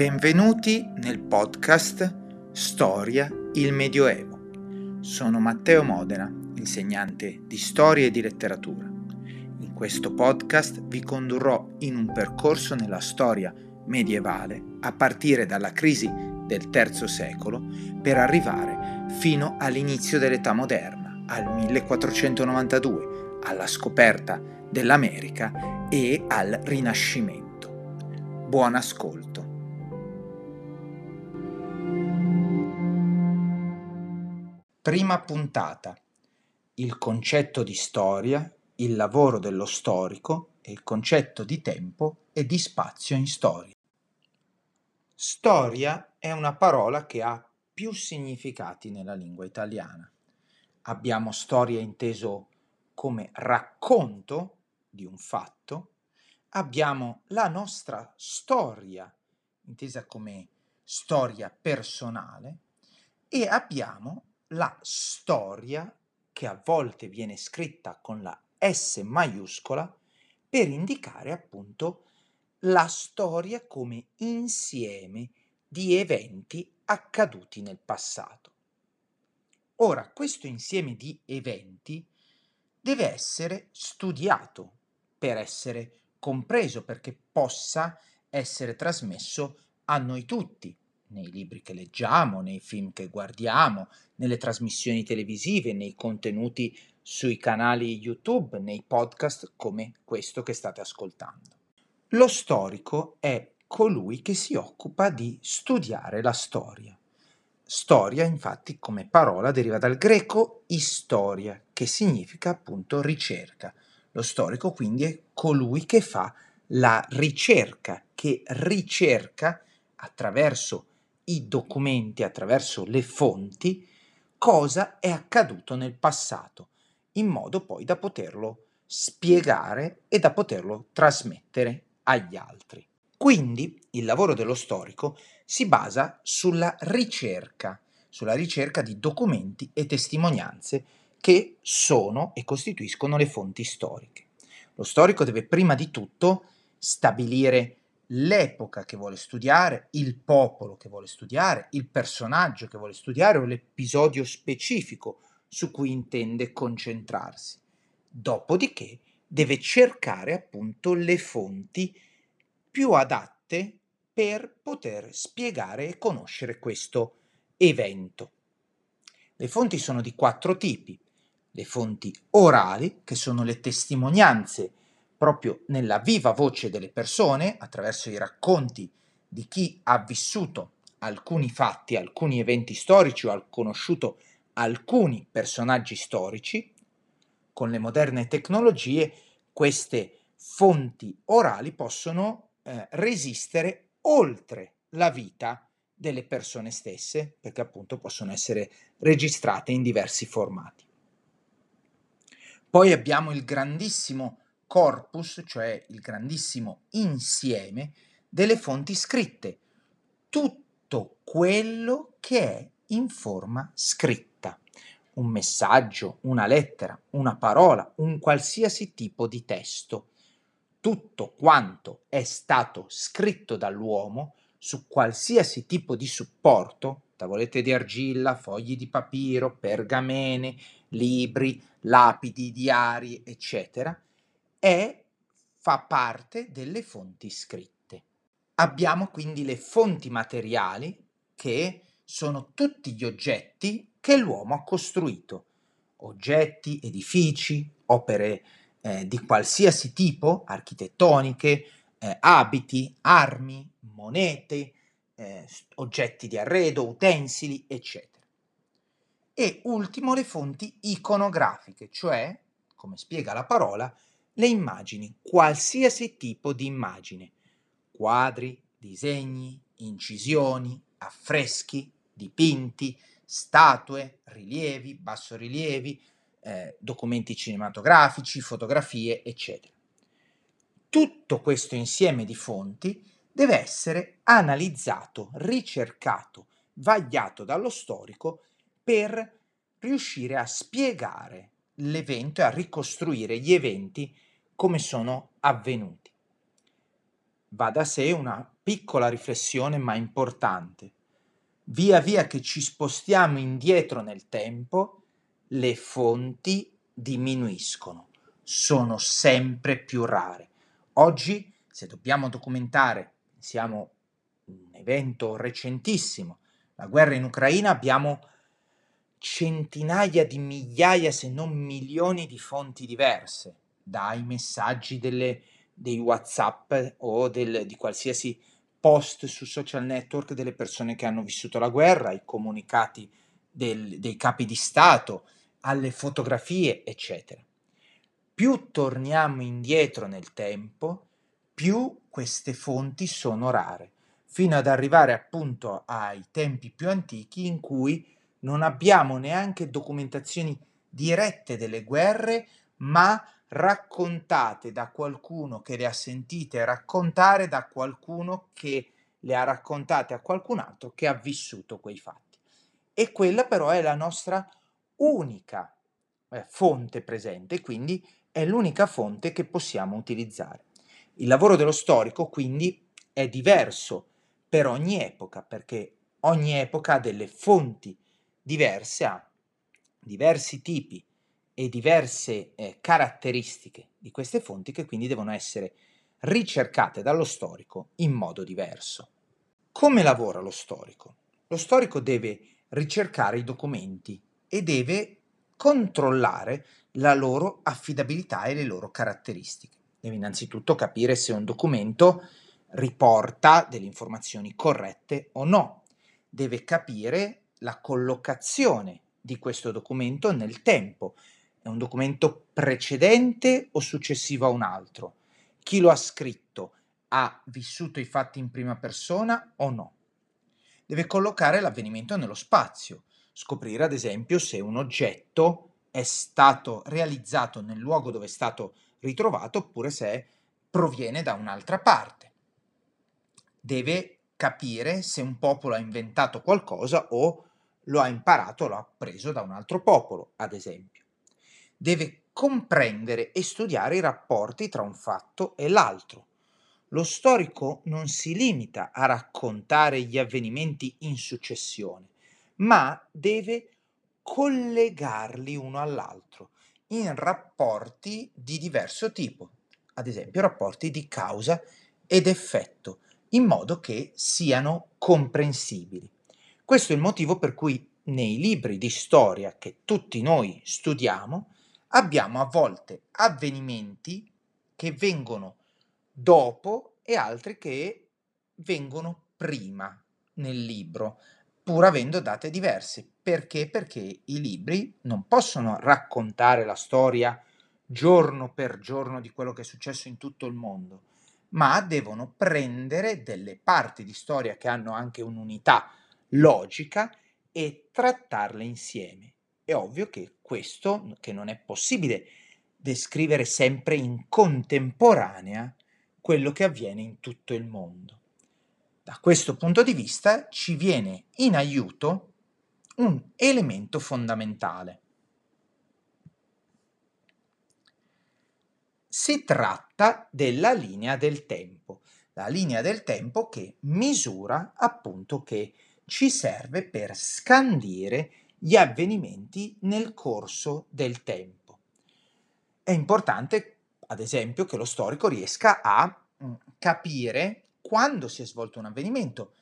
Benvenuti nel podcast Storia il Medioevo. Sono Matteo Modena, insegnante di storia e di letteratura. In questo podcast vi condurrò in un percorso nella storia medievale a partire dalla crisi del III secolo per arrivare fino all'inizio dell'età moderna, al 1492, alla scoperta dell'America e al Rinascimento. Buon ascolto. Prima puntata. Il concetto di storia, il lavoro dello storico e il concetto di tempo e di spazio in storia. Storia è una parola che ha più significati nella lingua italiana. Abbiamo storia inteso come racconto di un fatto, abbiamo la nostra storia intesa come storia personale e abbiamo la storia che a volte viene scritta con la S maiuscola per indicare appunto la storia come insieme di eventi accaduti nel passato. Ora, questo insieme di eventi deve essere studiato per essere compreso, perché possa essere trasmesso a noi tutti, nei libri che leggiamo, nei film che guardiamo, nelle trasmissioni televisive, nei contenuti sui canali YouTube, nei podcast come questo che state ascoltando. Lo storico è colui che si occupa di studiare la storia. Storia, infatti, come parola deriva dal greco istoria, che significa appunto ricerca. Lo storico quindi è colui che fa la ricerca, che ricerca attraverso i documenti, attraverso le fonti, cosa è accaduto nel passato, in modo poi da poterlo spiegare e da poterlo trasmettere agli altri. Quindi il lavoro dello storico si basa sulla ricerca, sulla ricerca di documenti e testimonianze che sono e costituiscono le fonti storiche. Lo storico deve prima di tutto stabilire l'epoca che vuole studiare, il popolo che vuole studiare, il personaggio che vuole studiare o l'episodio specifico su cui intende concentrarsi. Dopodiché deve cercare appunto le fonti più adatte per poter spiegare e conoscere questo evento. Le fonti sono di quattro tipi. Le fonti orali, che sono le testimonianze proprio nella viva voce delle persone, attraverso i racconti di chi ha vissuto alcuni fatti, alcuni eventi storici o ha conosciuto alcuni personaggi storici, con le moderne tecnologie queste fonti orali possono eh, resistere oltre la vita delle persone stesse, perché appunto possono essere registrate in diversi formati. Poi abbiamo il grandissimo corpus, cioè il grandissimo insieme delle fonti scritte, tutto quello che è in forma scritta, un messaggio, una lettera, una parola, un qualsiasi tipo di testo, tutto quanto è stato scritto dall'uomo su qualsiasi tipo di supporto, tavolette di argilla, fogli di papiro, pergamene, libri, lapidi, diari, eccetera, è, fa parte delle fonti scritte. Abbiamo quindi le fonti materiali che sono tutti gli oggetti che l'uomo ha costruito, oggetti, edifici, opere eh, di qualsiasi tipo, architettoniche, eh, abiti, armi, monete, eh, oggetti di arredo, utensili, eccetera. E ultimo le fonti iconografiche, cioè, come spiega la parola, le immagini, qualsiasi tipo di immagine, quadri, disegni, incisioni, affreschi, dipinti, statue, rilievi, bassorilievi, eh, documenti cinematografici, fotografie, eccetera. Tutto questo insieme di fonti deve essere analizzato, ricercato, vagliato dallo storico per riuscire a spiegare l'evento e a ricostruire gli eventi come sono avvenuti. Va da sé una piccola riflessione ma importante. Via via che ci spostiamo indietro nel tempo, le fonti diminuiscono, sono sempre più rare. Oggi, se dobbiamo documentare, siamo un evento recentissimo, la guerra in Ucraina, abbiamo centinaia di migliaia, se non milioni di fonti diverse, dai messaggi delle, dei WhatsApp o del, di qualsiasi post su social network delle persone che hanno vissuto la guerra, i comunicati del, dei capi di Stato, alle fotografie, eccetera. Più torniamo indietro nel tempo, più queste fonti sono rare, fino ad arrivare appunto ai tempi più antichi in cui non abbiamo neanche documentazioni dirette delle guerre, ma raccontate da qualcuno che le ha sentite raccontare da qualcuno che le ha raccontate a qualcun altro che ha vissuto quei fatti. E quella però è la nostra unica eh, fonte presente, quindi è l'unica fonte che possiamo utilizzare. Il lavoro dello storico quindi è diverso per ogni epoca, perché ogni epoca ha delle fonti diverse, ha diversi tipi e diverse eh, caratteristiche di queste fonti che quindi devono essere ricercate dallo storico in modo diverso. Come lavora lo storico? Lo storico deve ricercare i documenti e deve controllare la loro affidabilità e le loro caratteristiche. Deve innanzitutto capire se un documento riporta delle informazioni corrette o no. Deve capire la collocazione di questo documento nel tempo. È un documento precedente o successivo a un altro? Chi lo ha scritto ha vissuto i fatti in prima persona o no? Deve collocare l'avvenimento nello spazio, scoprire ad esempio se un oggetto è stato realizzato nel luogo dove è stato ritrovato oppure se proviene da un'altra parte. Deve capire se un popolo ha inventato qualcosa o lo ha imparato, lo ha preso da un altro popolo, ad esempio. Deve comprendere e studiare i rapporti tra un fatto e l'altro. Lo storico non si limita a raccontare gli avvenimenti in successione, ma deve collegarli uno all'altro in rapporti di diverso tipo, ad esempio rapporti di causa ed effetto, in modo che siano comprensibili. Questo è il motivo per cui nei libri di storia che tutti noi studiamo abbiamo a volte avvenimenti che vengono dopo e altri che vengono prima nel libro pur avendo date diverse. Perché? Perché i libri non possono raccontare la storia giorno per giorno di quello che è successo in tutto il mondo, ma devono prendere delle parti di storia che hanno anche un'unità logica e trattarle insieme. È ovvio che questo, che non è possibile descrivere sempre in contemporanea quello che avviene in tutto il mondo. Da questo punto di vista ci viene in aiuto un elemento fondamentale. Si tratta della linea del tempo, la linea del tempo che misura appunto che ci serve per scandire gli avvenimenti nel corso del tempo. È importante, ad esempio, che lo storico riesca a mm, capire quando si è svolto un avvenimento,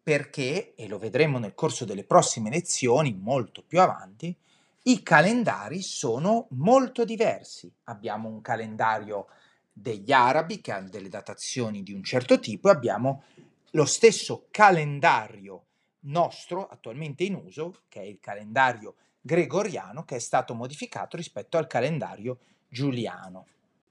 perché, e lo vedremo nel corso delle prossime lezioni molto più avanti, i calendari sono molto diversi. Abbiamo un calendario degli arabi che ha delle datazioni di un certo tipo e abbiamo lo stesso calendario nostro attualmente in uso, che è il calendario gregoriano, che è stato modificato rispetto al calendario giuliano.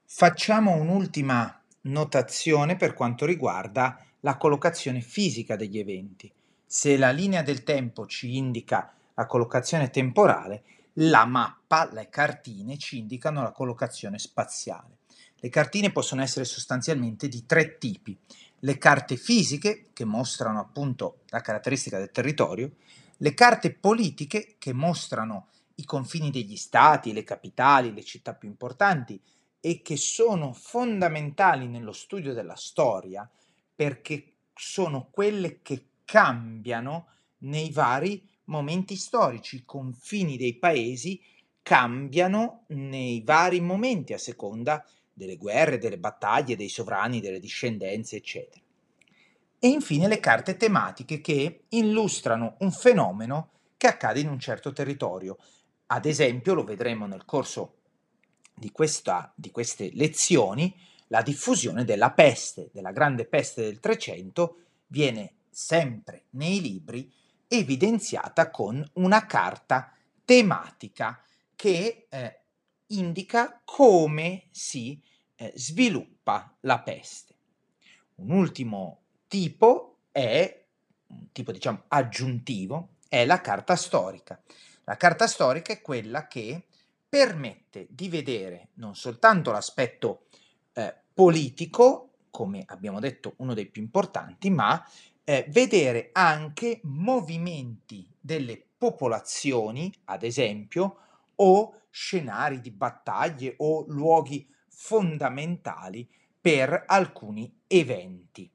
Facciamo un'ultima notazione per quanto riguarda la collocazione fisica degli eventi. Se la linea del tempo ci indica la collocazione temporale, la mappa, le cartine ci indicano la collocazione spaziale. Le cartine possono essere sostanzialmente di tre tipi. Le carte fisiche, che mostrano appunto la caratteristica del territorio, le carte politiche, che mostrano i confini degli stati, le capitali, le città più importanti, e che sono fondamentali nello studio della storia perché sono quelle che cambiano nei vari momenti storici, i confini dei paesi cambiano nei vari momenti a seconda delle guerre, delle battaglie, dei sovrani, delle discendenze, eccetera. E infine le carte tematiche che illustrano un fenomeno che accade in un certo territorio. Ad esempio, lo vedremo nel corso di, questa, di queste lezioni, la diffusione della peste, della grande peste del Trecento, viene sempre nei libri evidenziata con una carta tematica che eh, indica come si eh, sviluppa la peste. Un ultimo tipo è, un tipo diciamo aggiuntivo, è la carta storica. La carta storica è quella che permette di vedere non soltanto l'aspetto eh, politico, come abbiamo detto uno dei più importanti, ma eh, vedere anche movimenti delle popolazioni, ad esempio, o scenari di battaglie o luoghi fondamentali per alcuni eventi.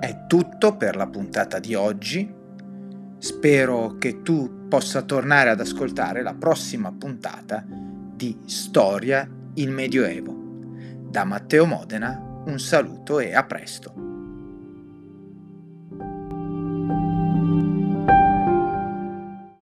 È tutto per la puntata di oggi. Spero che tu possa tornare ad ascoltare la prossima puntata di Storia il Medioevo. Da Matteo Modena un saluto e a presto.